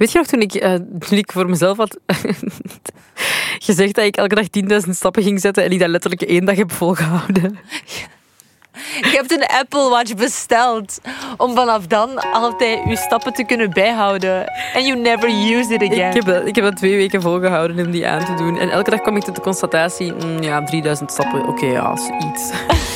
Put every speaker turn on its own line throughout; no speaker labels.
Weet je nog, toen ik, uh, toen ik voor mezelf had gezegd dat ik elke dag 10.000 stappen ging zetten en die dat letterlijk één dag heb volgehouden.
Je hebt een Apple Watch besteld om vanaf dan altijd je stappen te kunnen bijhouden. En you never use it again.
Ik heb, dat, ik heb dat twee weken volgehouden om die aan te doen. En elke dag kwam ik tot de constatatie, mm, ja, 3000 stappen, oké, okay, ja, iets.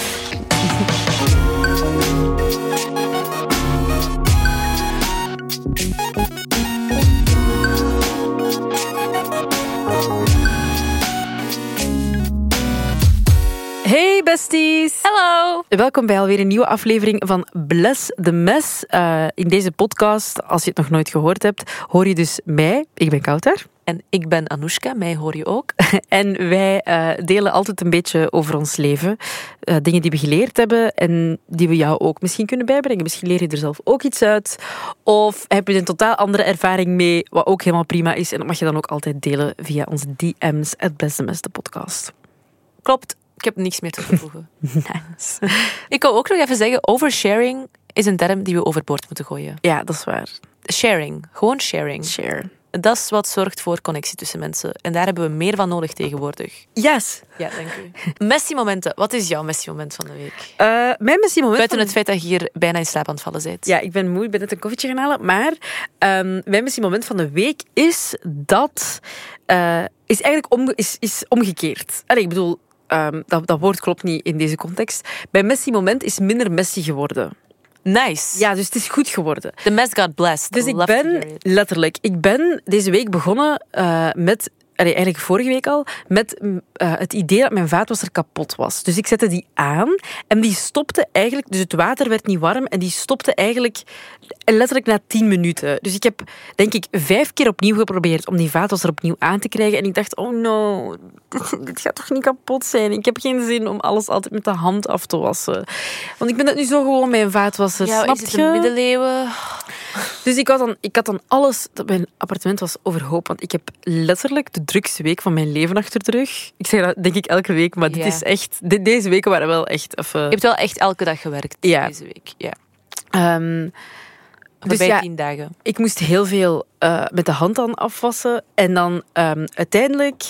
besties!
Hallo!
Welkom bij alweer een nieuwe aflevering van Bless the Mess. Uh, in deze podcast, als je het nog nooit gehoord hebt, hoor je dus mij. Ik ben Kouter.
En ik ben Anoushka, mij hoor je ook.
en wij uh, delen altijd een beetje over ons leven. Uh, dingen die we geleerd hebben en die we jou ook misschien kunnen bijbrengen. Misschien leer je er zelf ook iets uit. Of heb je een totaal andere ervaring mee, wat ook helemaal prima is. En dat mag je dan ook altijd delen via onze DM's, Beste Mess, de podcast.
Klopt. Ik heb niks meer toe te voegen. nice. Ik wil ook nog even zeggen, oversharing is een term die we overboord moeten gooien.
Ja, dat is waar.
Sharing. Gewoon sharing.
Share.
Dat is wat zorgt voor connectie tussen mensen. En daar hebben we meer van nodig tegenwoordig.
Yes.
Ja, dank u. Messi-momenten. Wat is jouw Messi-moment van de week?
Uh, mijn Messi-moment...
Buiten het feit dat je hier bijna in slaap aan het vallen bent.
Ja, ik ben moe. Ik ben net een koffietje gaan halen. Maar um, mijn Messi-moment van de week is dat... Uh, is eigenlijk om, is, is omgekeerd. Allee, ik bedoel, um, dat, dat woord klopt niet in deze context. Bij Messi moment is minder Messi geworden.
Nice.
Ja, dus het is goed geworden.
The mess got blessed.
Dus ik ben, letterlijk, ik ben deze week begonnen uh, met eigenlijk vorige week al, met uh, het idee dat mijn vaatwasser kapot was. Dus ik zette die aan en die stopte eigenlijk, dus het water werd niet warm en die stopte eigenlijk letterlijk na tien minuten. Dus ik heb, denk ik, vijf keer opnieuw geprobeerd om die vaatwasser opnieuw aan te krijgen. En ik dacht, oh no, dit gaat toch niet kapot zijn? Ik heb geen zin om alles altijd met de hand af te wassen. Want ik ben het nu zo gewoon mijn vaatwasser,
ja,
snap
je? middeleeuwen?
Dus ik had, dan, ik had dan alles... Mijn appartement was overhoop, want ik heb letterlijk de drukste week van mijn leven achter de rug. Ik zeg dat denk ik elke week, maar dit is echt... deze weken waren wel echt... Even...
Je hebt wel echt elke dag gewerkt
ja.
deze week. Ja.
Um,
dus bij ja, tien dagen.
Ik moest heel veel uh, met de hand dan afwassen. En dan um, uiteindelijk...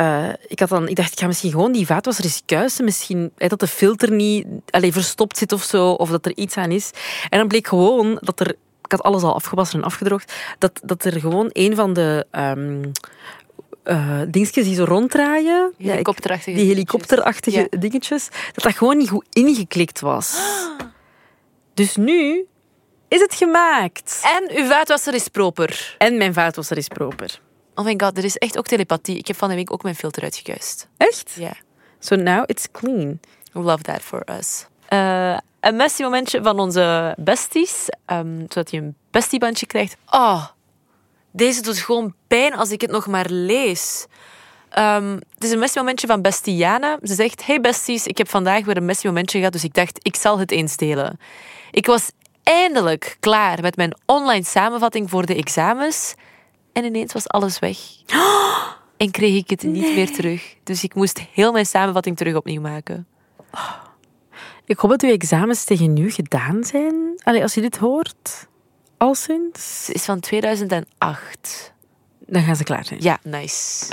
Uh, ik, had dan, ik dacht, ik ga misschien gewoon die vaatwasser eens kuisen. Misschien dat de filter niet allez, verstopt zit of zo. Of dat er iets aan is. En dan bleek gewoon dat er... Ik had alles al afgewassen en afgedroogd. Dat, dat er gewoon een van de... Um, uh, dingetjes die zo ronddraaien.
Helikopterachtige
Die helikopterachtige dingetjes. dingetjes. Dat dat gewoon niet goed ingeklikt was. Dus nu is het gemaakt.
En uw vaatwasser is proper.
En mijn vaatwasser is proper.
Oh my god, er is echt ook telepathie. Ik heb van de week ook mijn filter uitgekuist.
Echt?
Ja. Yeah.
So now it's clean.
Love that for us. Uh, een messy momentje van onze besties. Um, zodat hij een bestiebandje krijgt. Oh, deze doet gewoon pijn als ik het nog maar lees. Um, het is een messy momentje van Bestiana. Ze zegt, hey besties, ik heb vandaag weer een messy momentje gehad, dus ik dacht, ik zal het eens delen. Ik was eindelijk klaar met mijn online samenvatting voor de examens. En ineens was alles weg. En kreeg ik het niet meer terug. Dus ik moest heel mijn samenvatting terug opnieuw maken.
Ik hoop dat uw examens tegen nu gedaan zijn. Allee, als je dit hoort, al sinds?
Is van 2008.
Dan gaan ze klaar zijn.
Ja, nice.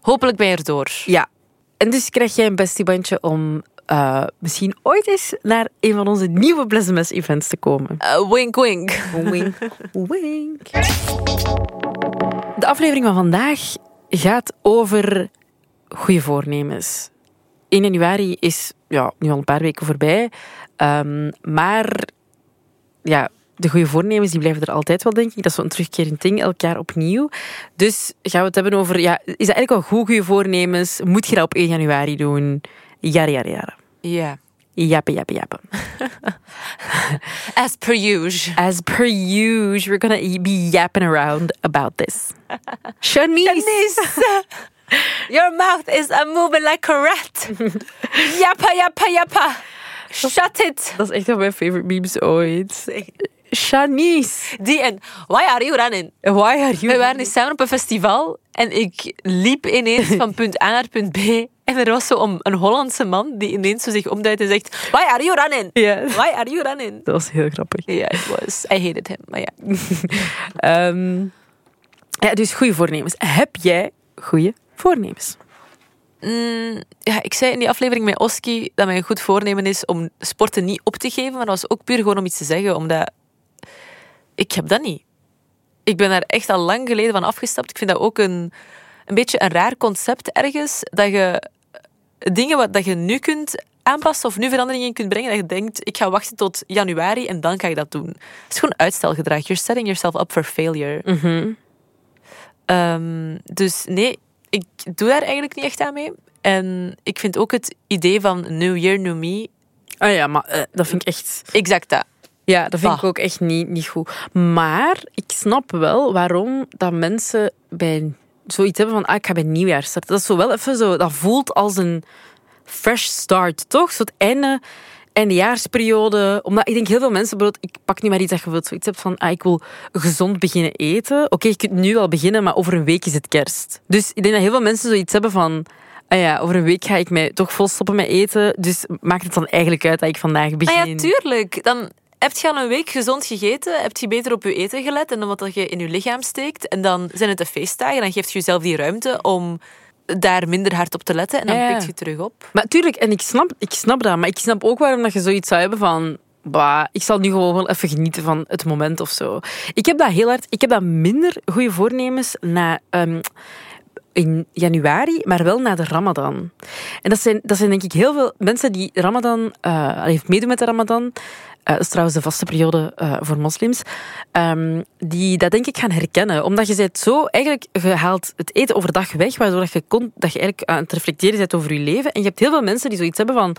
Hopelijk ben je erdoor.
Ja. En dus krijg jij een bestiebandje om uh, misschien ooit eens naar een van onze nieuwe Blessemes events te komen.
Uh, wink, wink.
Wink, wink. De aflevering van vandaag gaat over goede voornemens. 1 januari is ja, nu al een paar weken voorbij. Um, maar ja, de goede voornemens die blijven er altijd wel, denk ik. Dat is zo'n terugkerend ding, elk jaar opnieuw. Dus gaan we het hebben over... Ja, is dat eigenlijk wel goed, goede voornemens? Moet je dat op 1 januari doen? Jaren, jaren, jaren.
Ja.
Jappen, jappen, jappen.
As per usual.
As per usual. We're gonna be yapping around about this. Shanice!
Shanice! Your mouth is a moving like a rat. yappa, yappa, yappa. Shut it.
Dat is echt een van mijn favorite memes ooit. Shanice.
Die en Why are you running?
Why are you
We waren eens samen op een festival en ik liep ineens van punt A naar punt B. En er was zo een Hollandse man die ineens zo zich omduidt en zegt Why are you running? Why are you running?
Dat was heel grappig.
Ja, yeah, it was. I hated him, maar ja.
um, Ja, dus goede voornemens. Heb jij goede voornemens?
Mm, ja, ik zei in die aflevering met Oski dat mijn goed voornemen is om sporten niet op te geven, maar dat was ook puur gewoon om iets te zeggen, omdat ik heb dat niet. Ik ben daar echt al lang geleden van afgestapt. Ik vind dat ook een, een beetje een raar concept ergens, dat je dingen wat dat je nu kunt aanpassen of nu veranderingen in kunt brengen, dat je denkt, ik ga wachten tot januari en dan ga ik dat doen. Het is gewoon uitstelgedrag. You're setting yourself up for failure. Ehm, dus nee, ik doe daar eigenlijk niet echt aan mee. En ik vind ook het idee van New Year, New Me,
Ah ja, maar eh, dat vind ik echt...
exact dat.
Ja, dat vind ik
Bah.
ook echt niet, niet goed. Maar ik snap wel waarom dat mensen bij zoiets hebben van ah, ik ga bij nieuwjaar starten. Dat is zo wel even zo... Dat voelt als een fresh start, toch? Zo het einde, eindejaarsperiode. Omdat ik denk heel veel mensen... Bijvoorbeeld, ik pak nu maar iets dat je wilt zoiets hebt van ah, ik wil gezond beginnen eten. Oké, je kunt nu al beginnen, maar over een week is het kerst. Dus ik denk dat heel veel mensen zoiets hebben van... Ah ja, over een week ga ik mij toch vol stoppen met eten. Dus maakt het dan eigenlijk uit dat ik vandaag begin?
Ah ja, tuurlijk. Dan heb je al een week gezond gegeten, heb je beter op je eten gelet en dan wat je in je lichaam steekt. En dan zijn het de feestdagen, dan geeft je jezelf die ruimte om daar minder hard op te letten en dan
Ja,
pikt je terug op.
Maar tuurlijk, en ik snap, ik snap dat, maar ik snap ook waarom dat je zoiets zou hebben van. Bah, ik zal nu gewoon wel even genieten van het moment of zo. Ik heb dat heel hard. Ik heb dat minder goede voornemens na. ehm, in januari, maar wel na de Ramadan. En dat zijn, dat zijn denk ik heel veel mensen die Ramadan, eh heeft meedoen met de Ramadan. Eh, dat is trouwens de vaste periode eh, voor moslims. ehm, die dat denk ik gaan herkennen. Omdat je bent zo, eigenlijk, je haalt het eten overdag weg, waardoor dat je, kon, dat je eigenlijk aan het reflecteren bent over je leven. En je hebt heel veel mensen die zoiets hebben van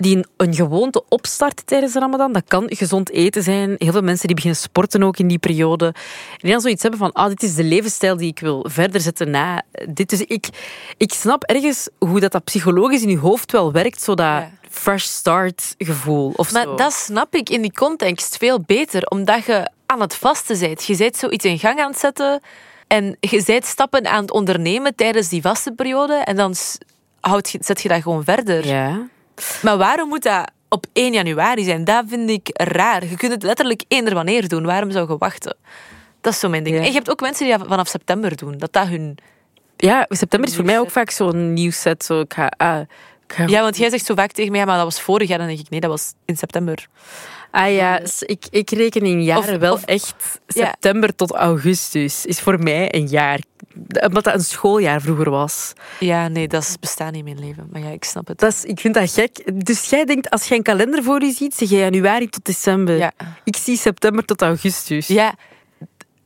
die een, gewoonte opstarten tijdens de Ramadan. Dat kan gezond eten zijn. Heel veel mensen die beginnen sporten ook in die periode. En die dan zoiets hebben van, ah, dit is de levensstijl die ik wil verder zetten na dit. Dus ik, ik snap ergens hoe dat, dat psychologisch in je hoofd wel werkt, zo dat
Ja.
Fresh start gevoel. Of
Maar
zo.
dat snap ik in die context veel beter, omdat je aan het vasten bent. Je bent zoiets in gang aan het zetten en je bent stappen aan het ondernemen tijdens die vastenperiode en dan zet je dat gewoon verder.
Ja.
Maar waarom moet dat op 1 januari zijn? Dat vind ik raar. Je kunt het letterlijk eender wanneer doen. Waarom zou je wachten? Dat is zo mijn ding.
Ja.
En je hebt ook mensen die dat vanaf september doen. Dat dat hun...
ja, september is voor mij ook vaak zo'n nieuw set. Zo, ik ga, ah,
Ja, want jij zegt zo vaak tegen mij, maar dat was vorig jaar. Dan denk ik, nee, dat was in september.
Ah ja, ik, ik reken in jaren
Of-
wel
of-
echt
ja.
september tot augustus. Is voor mij een jaar. Omdat dat een schooljaar vroeger was.
Ja, nee, dat is- bestaat niet in mijn leven. Maar ja, ik snap het.
Dat is, ik vind dat gek. Dus jij denkt, als jij een kalender voor je ziet, zeg je januari tot december.
Ja.
Ik zie september tot augustus.
Ja,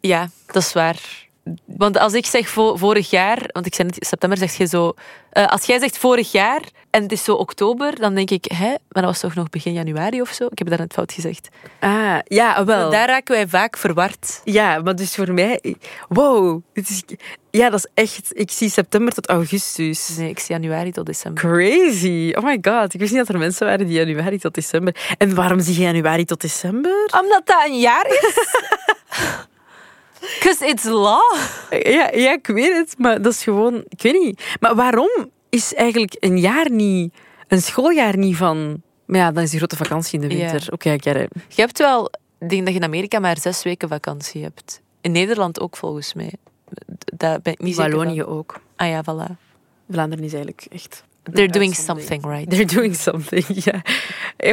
ja, dat is waar. Want als ik zeg vo- vorig jaar, want ik zei net september, zeg je zo. eh, als jij zegt vorig jaar en het is zo oktober, dan denk ik, hè, maar dat was toch nog begin januari of zo? Ik heb dat net fout gezegd.
Ah, ja, wel.
Daar raken wij vaak verward.
Ja, maar dus voor mij... Wow. Dit is, ja, dat is echt... Ik zie september tot augustus.
Nee, ik zie januari tot december.
Crazy. Oh my god. Ik wist niet dat er mensen waren die januari tot december... En waarom zie je januari tot december?
Omdat dat een jaar is? Because it's law.
Ja, ja, ik weet het, maar dat is gewoon... Ik weet niet. Maar waarom is eigenlijk een jaar niet... Een schooljaar niet van... Maar ja, dan is die grote vakantie in de
Ja.
winter. Oké, ik get it.
Je hebt wel, ik denk dat je in Amerika maar zes weken vakantie hebt. In Nederland ook volgens mij. Dat ben ik niet
Wallonië ook.
Ah ja, voilà.
Vlaanderen is eigenlijk echt...
They're doing something right.
They're doing something, ja.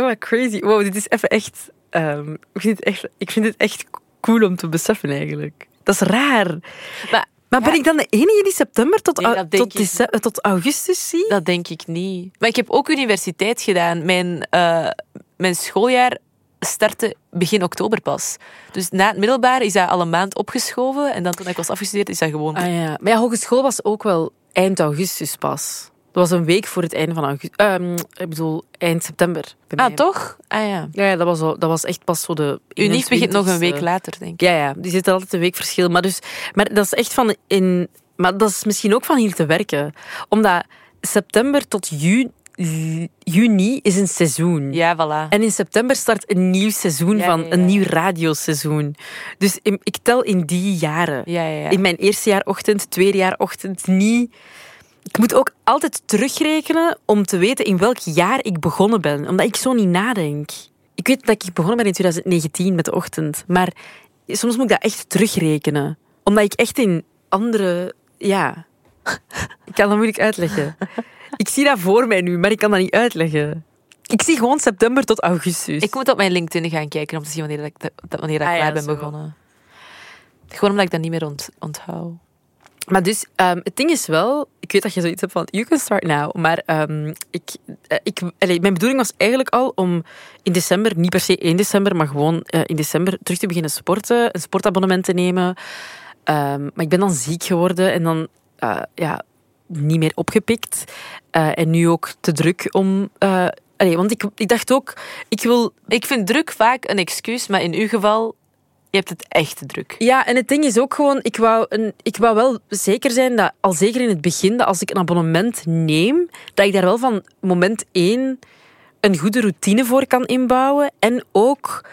Wat crazy. Wow, dit is even echt... ehm, ik, vind het echt ik vind het echt cool om te beseffen, eigenlijk. Dat is raar.
Maar
Maar ben
Ja.
ik dan de enige die september tot,
Nee,
tot, tot augustus zie?
Dat denk ik niet. Maar ik heb ook universiteit gedaan. Mijn, eh, mijn schooljaar startte begin oktober pas. Dus na het middelbaar is dat al een maand opgeschoven. En dan toen ik was afgestudeerd, is dat gewoon...
Ah, ja. Maar ja, hogeschool was ook wel eind augustus pas. Dat was een week voor het einde van augustus. Ehm, ik bedoel, eind september. bij
ah,
mij.
toch? Ah ja.
Ja, ja dat, was al, dat was echt pas zo de
Unief begint nog een week
21ste.
later, denk ik.
Ja, ja, die zitten altijd een week verschil. Maar, dus, maar dat is echt van in. Maar dat is misschien ook van hier te werken. Omdat september tot ju- juni is een seizoen.
Ja, voilà.
En in september start een nieuw seizoen
Ja,
van
ja, ja.
een nieuw radioseizoen. Dus in- ik tel in die jaren.
Ja, ja, ja.
In mijn eerste jaar ochtend, tweede jaar ochtend niet. Ik moet ook altijd terugrekenen om te weten in welk jaar ik begonnen ben. Omdat ik zo niet nadenk. Ik weet dat ik begonnen ben in 2019 met de ochtend. Maar soms moet ik dat echt terugrekenen. Omdat ik echt in andere... Ja, ik kan dat moeilijk uitleggen. Ik zie dat voor mij nu, maar ik kan dat niet uitleggen. Ik zie gewoon september tot augustus.
Ik moet op mijn LinkedIn gaan kijken om te zien wanneer, ik, dat- wanneer ik
Ah, ja,
klaar ben
zo.
begonnen. Gewoon omdat ik dat niet meer ont, onthoud.
Maar dus, ehm, het ding is wel, ik weet dat je zoiets hebt van, you can start now. Maar ehm, ik, eh, ik, mijn bedoeling was eigenlijk al om in december, niet per se 1 december, maar gewoon eh, in december terug te beginnen sporten, een sportabonnement te nemen. Ehm, maar ik ben dan ziek geworden en dan eh, ja, niet meer opgepikt. En nu ook te druk om... allee, want ik, ik dacht ook, ik wil
Ik vind druk vaak een excuus, maar in uw geval, je hebt het echt te druk.
Ja, en het ding is ook gewoon, ik wou, een, ik wou wel zeker zijn dat, al zeker in het begin, dat als ik een abonnement neem, dat ik daar wel van moment één een goede routine voor kan inbouwen. En ook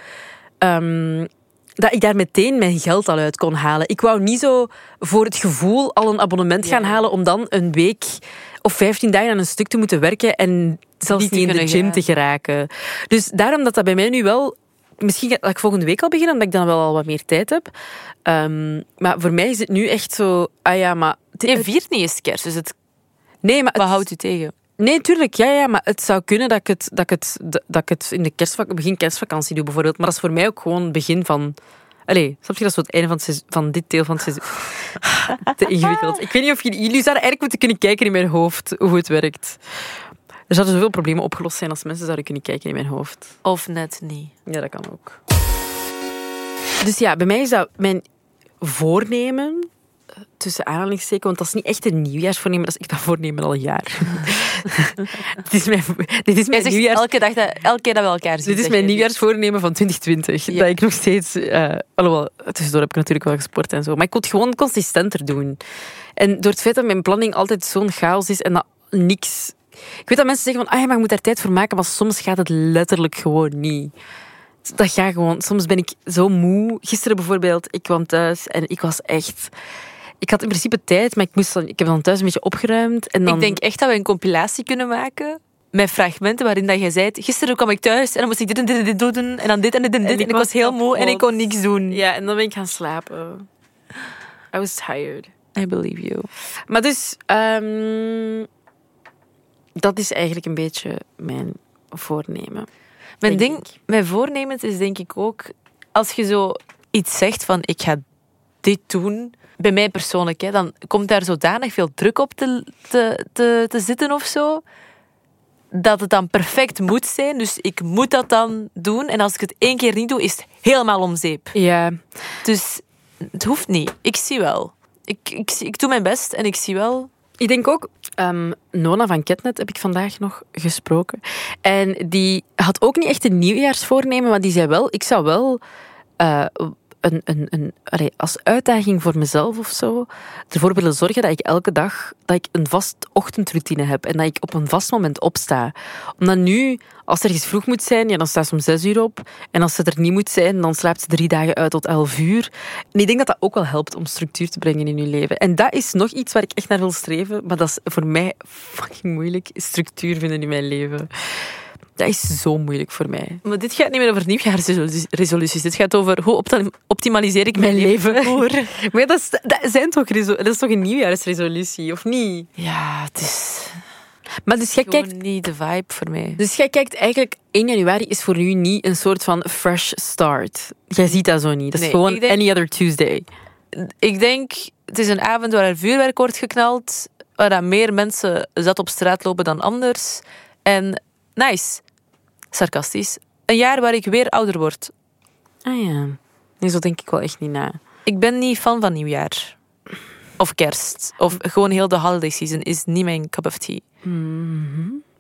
ehm, dat ik daar meteen mijn geld al uit kon halen. Ik wou niet zo voor het gevoel al een abonnement gaan halen om dan een week of 15 dagen aan een stuk te moeten werken en zelfs
Niet
in de gym te geraken. Dus daarom dat dat bij mij nu wel... Misschien dat ik volgende week al begin, omdat ik dan wel al wat meer tijd heb. Ehm, maar voor mij is het nu echt zo... Ah ja, maar... het-
Je viert niet eens kerst, dus het,
nee, maar
wat
het-
houdt u tegen?
Nee, tuurlijk. Ja, ja, maar het zou kunnen dat ik het, dat ik het, dat ik het in de kerstvak, begin kerstvakantie doe, bijvoorbeeld. Maar dat is voor mij ook gewoon het begin van... Allee, snap je? Dat is het einde van, het seizoen- van dit deel van het seizoen. Te ingewikkeld. Ik weet niet of jullie... Jullie zouden eigenlijk moeten kunnen kijken in mijn hoofd hoe het werkt. Er zouden zoveel problemen opgelost zijn als mensen zouden kunnen kijken in mijn hoofd.
Of net niet?
Ja, dat kan ook. Dus ja, bij mij is dat mijn voornemen, eh, tussen aanhalingstekens, want dat is niet echt een nieuwjaarsvoornemen, dat is echt een voornemen al een jaar. dit is mijn, dit is mijn nieuwjaars...
elke, dag dat, elke keer dat we elkaar zien.
Dit is mijn
dit.
nieuwjaarsvoornemen van 2020.
Ja.
Dat ik nog steeds... eh alhoewel, tussendoor heb ik natuurlijk wel gesport en zo. Maar ik wil het gewoon consistenter doen. En door het feit dat mijn planning altijd zo'n chaos is en dat niks... Ik weet dat mensen zeggen van, ah ja, maar je moet daar tijd voor maken, maar soms gaat het letterlijk gewoon niet. Dat gaat gewoon... Soms ben ik zo moe. Gisteren bijvoorbeeld, ik kwam thuis en ik was echt... Ik had in principe tijd, maar ik, moest dan, ik heb dan thuis een beetje opgeruimd. En dan,
Ik denk echt dat we een compilatie kunnen maken met fragmenten waarin dat jij zei, gisteren kwam ik thuis en dan moest ik dit en dit en dit doen en dan dit en dit en dit. En,
ik
ik
was
was heel moe en ik kon niks doen.
Ja, en dan ben ik gaan slapen. I was tired.
I believe you.
Maar dus, ehm, dat is eigenlijk een beetje mijn voornemen.
Mijn
denk
ding,
ik.
mijn voornemens is denk ik ook, als je zo iets zegt van ik ga dit doen, bij mij persoonlijk, hè, dan komt daar zodanig veel druk op te, te, te, te zitten of zo, dat het dan perfect moet zijn. Dus ik moet dat dan doen. En als ik het één keer niet doe, is het helemaal om zeep.
Ja,
Dus het hoeft niet. Ik zie wel. Ik, ik, ik doe mijn best en ik zie wel.
ik denk ook, ehm, Nona van Ketnet heb ik vandaag nog gesproken. En die had ook niet echt een nieuwjaarsvoornemen, maar die zei wel, ik zou wel eh, een, een, een, als uitdaging voor mezelf of zo, ervoor willen zorgen dat ik elke dag dat ik een vast ochtendroutine heb en dat ik op een vast moment opsta. Omdat nu, als er ergens vroeg moet zijn, ja, dan staat ze om zes uur op. En als ze er niet moet zijn, dan slaapt ze drie dagen uit tot elf uur. En ik denk dat dat ook wel helpt om structuur te brengen in je leven. En dat is nog iets waar ik echt naar wil streven, maar dat is voor mij fucking moeilijk, structuur vinden in mijn leven. Dat is zo moeilijk voor mij.
Maar dit gaat niet meer over nieuwjaarsresoluties. Dit gaat over hoe opti- optimaliseer ik mijn,
Mijn
leven.
leven.
voor.
Maar dat is, dat zijn toch dat is toch een nieuwjaarsresolutie, of niet?
Ja, het is
Maar dus jij, kijkt,
niet de vibe voor mij.
dus jij kijkt eigenlijk, 1 januari is voor u niet een soort van fresh start. Jij ziet dat zo niet. Dat is gewoon
denk-
any other Tuesday.
Ik denk, het is een avond waar er vuurwerk wordt geknald, waar meer mensen zat op straat lopen dan anders. En nice. Sarcastisch. Een jaar waar ik weer ouder word.
Ah ja. Nee, zo denk ik wel echt niet na.
Ik ben niet fan van nieuwjaar. Of kerst. Of gewoon heel de holiday season is niet mijn cup of tea.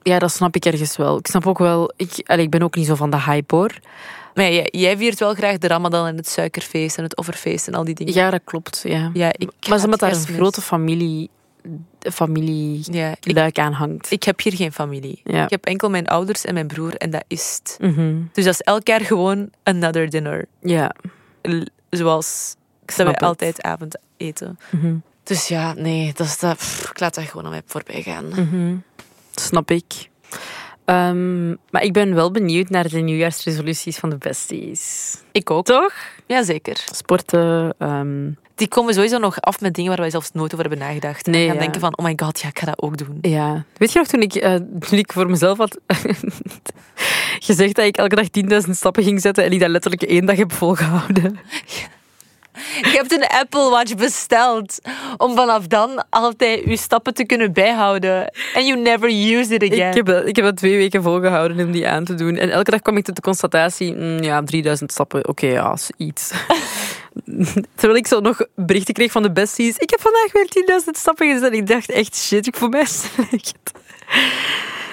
Ja, dat snap ik ergens wel. Ik snap ook wel... Ik, allee, ik ben ook niet zo van de hype, hoor.
Maar jij, jij viert wel graag de ramadan en het suikerfeest en het offerfeest en al die dingen.
Ja, dat klopt, ja.
Ja, ik
maar
haat
omdat daar een grote familie... familie
Ja, ik,
luik aan hangt.
ik heb hier geen familie.
Ja.
Ik heb enkel mijn ouders en mijn broer en dat is het.
Mhm.
Dus dat is elk jaar gewoon another dinner.
Ja.
L- Zoals dat altijd avondeten.
Mhm.
Dus ja, nee, dat is dat, pff, ik laat dat gewoon aan mij voorbij gaan.
Mhm. Snap ik. Ehm, maar ik ben wel benieuwd naar de nieuwjaarsresoluties van de besties.
Ik ook.
Toch?
Jazeker.
Sporten. ehm,
Die komen sowieso nog af met dingen waar wij zelfs nooit over hebben nagedacht. En
Nee,
gaan
ja.
denken van, oh my god, ja, ik ga dat ook doen.
ja. Weet je nog, toen ik, eh, toen ik voor mezelf had gezegd dat ik elke dag 10.000 stappen ging zetten en ik dat letterlijk één dag heb volgehouden.
Je hebt een Apple Watch besteld om vanaf dan altijd je stappen te kunnen bijhouden. And you never use it again.
Ik heb, dat- ik heb dat twee weken volgehouden om die aan te doen. En elke dag kwam ik tot de constatatie, mm, ja, 3000 stappen, oké, ja, is iets. Terwijl ik zo nog berichten kreeg van de besties. Ik heb vandaag weer 10.000 stappen gezet. Ik dacht echt, shit, ik voel mij slecht.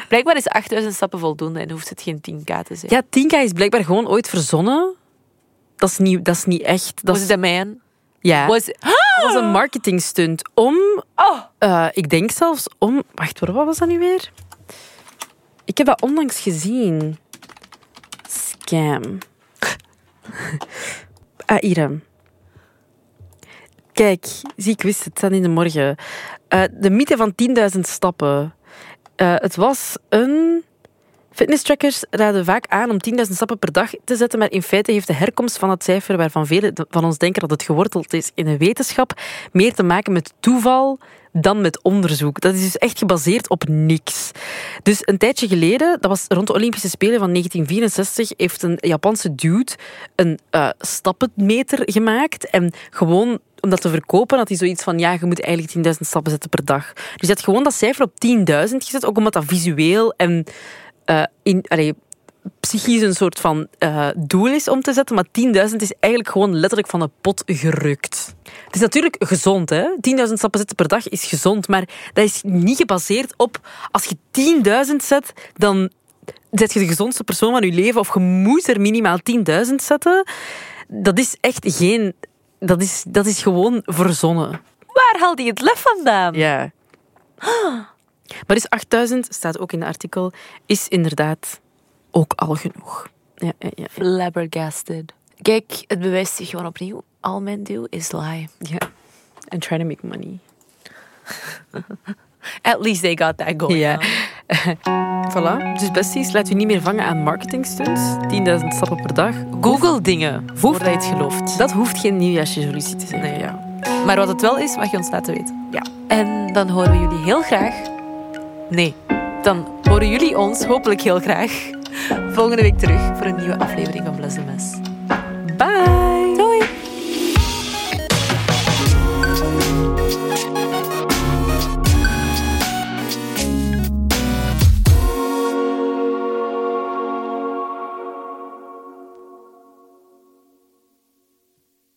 Blijkbaar is 8000 stappen voldoende en hoeft het geen 10k te zijn.
Ja, 10k is blijkbaar gewoon ooit verzonnen. Dat is niet, dat is niet echt. Dat
Was een man?
ja,
Was
dat was een marketingstunt om...
Oh,
eh, ik denk zelfs om... Wacht, wat was dat nu weer? Ik heb dat onlangs gezien. Scam. ah, hier. hem. Kijk, zie, ik wist het, het staat in de morgen. Eh, de mythe van 10.000 stappen. Eh, het was een... Fitnesstrackers raden vaak aan om 10.000 stappen per dag te zetten, maar in feite heeft de herkomst van het cijfer, waarvan velen van ons denken dat het geworteld is in een wetenschap, meer te maken met toeval dan met onderzoek. Dat is dus echt gebaseerd op niks. Dus een tijdje geleden, dat was rond de Olympische Spelen van 1964, heeft een Japanse dude een eh, stappenmeter gemaakt en gewoon om dat te verkopen had hij zoiets van, ja, je moet eigenlijk 10.000 stappen zetten per dag. Dus hij had gewoon dat cijfer op 10.000 gezet, ook omdat dat visueel en eh, in, allee, psychisch een soort van eh, doel is om te zetten, maar 10.000 is eigenlijk gewoon letterlijk van de pot gerukt. Het is natuurlijk gezond, hè? 10.000 stappen zetten per dag is gezond, maar dat is niet gebaseerd op als je 10.000 zet, dan zet je de gezondste persoon van je leven of je moet er minimaal 10.000 zetten. Dat is echt geen... Dat is, dat is gewoon verzonnen.
waar haalt hij het lef vandaan?
Ja. Maar is 8000, staat ook in het artikel, is inderdaad ook al genoeg. Ja, ja, ja.
Flabbergasted. Kijk, het bewijst zich gewoon opnieuw. All men do is lie.
ja. And try to make money.
At least they got that going.
Ja. Voilà. Dus besties, laat u niet meer vangen aan marketingstunts. 10.000 stappen per dag.
Google dingen voordat je het gelooft.
Dat hoeft geen nieuwjaarsresolutie te zijn.
Nee.
Ja.
Maar wat het wel is, mag je ons laten weten.
Ja.
En dan horen we jullie heel graag. Nee, dan horen jullie ons hopelijk heel graag volgende week terug voor een nieuwe aflevering van Bless Mes. Bye!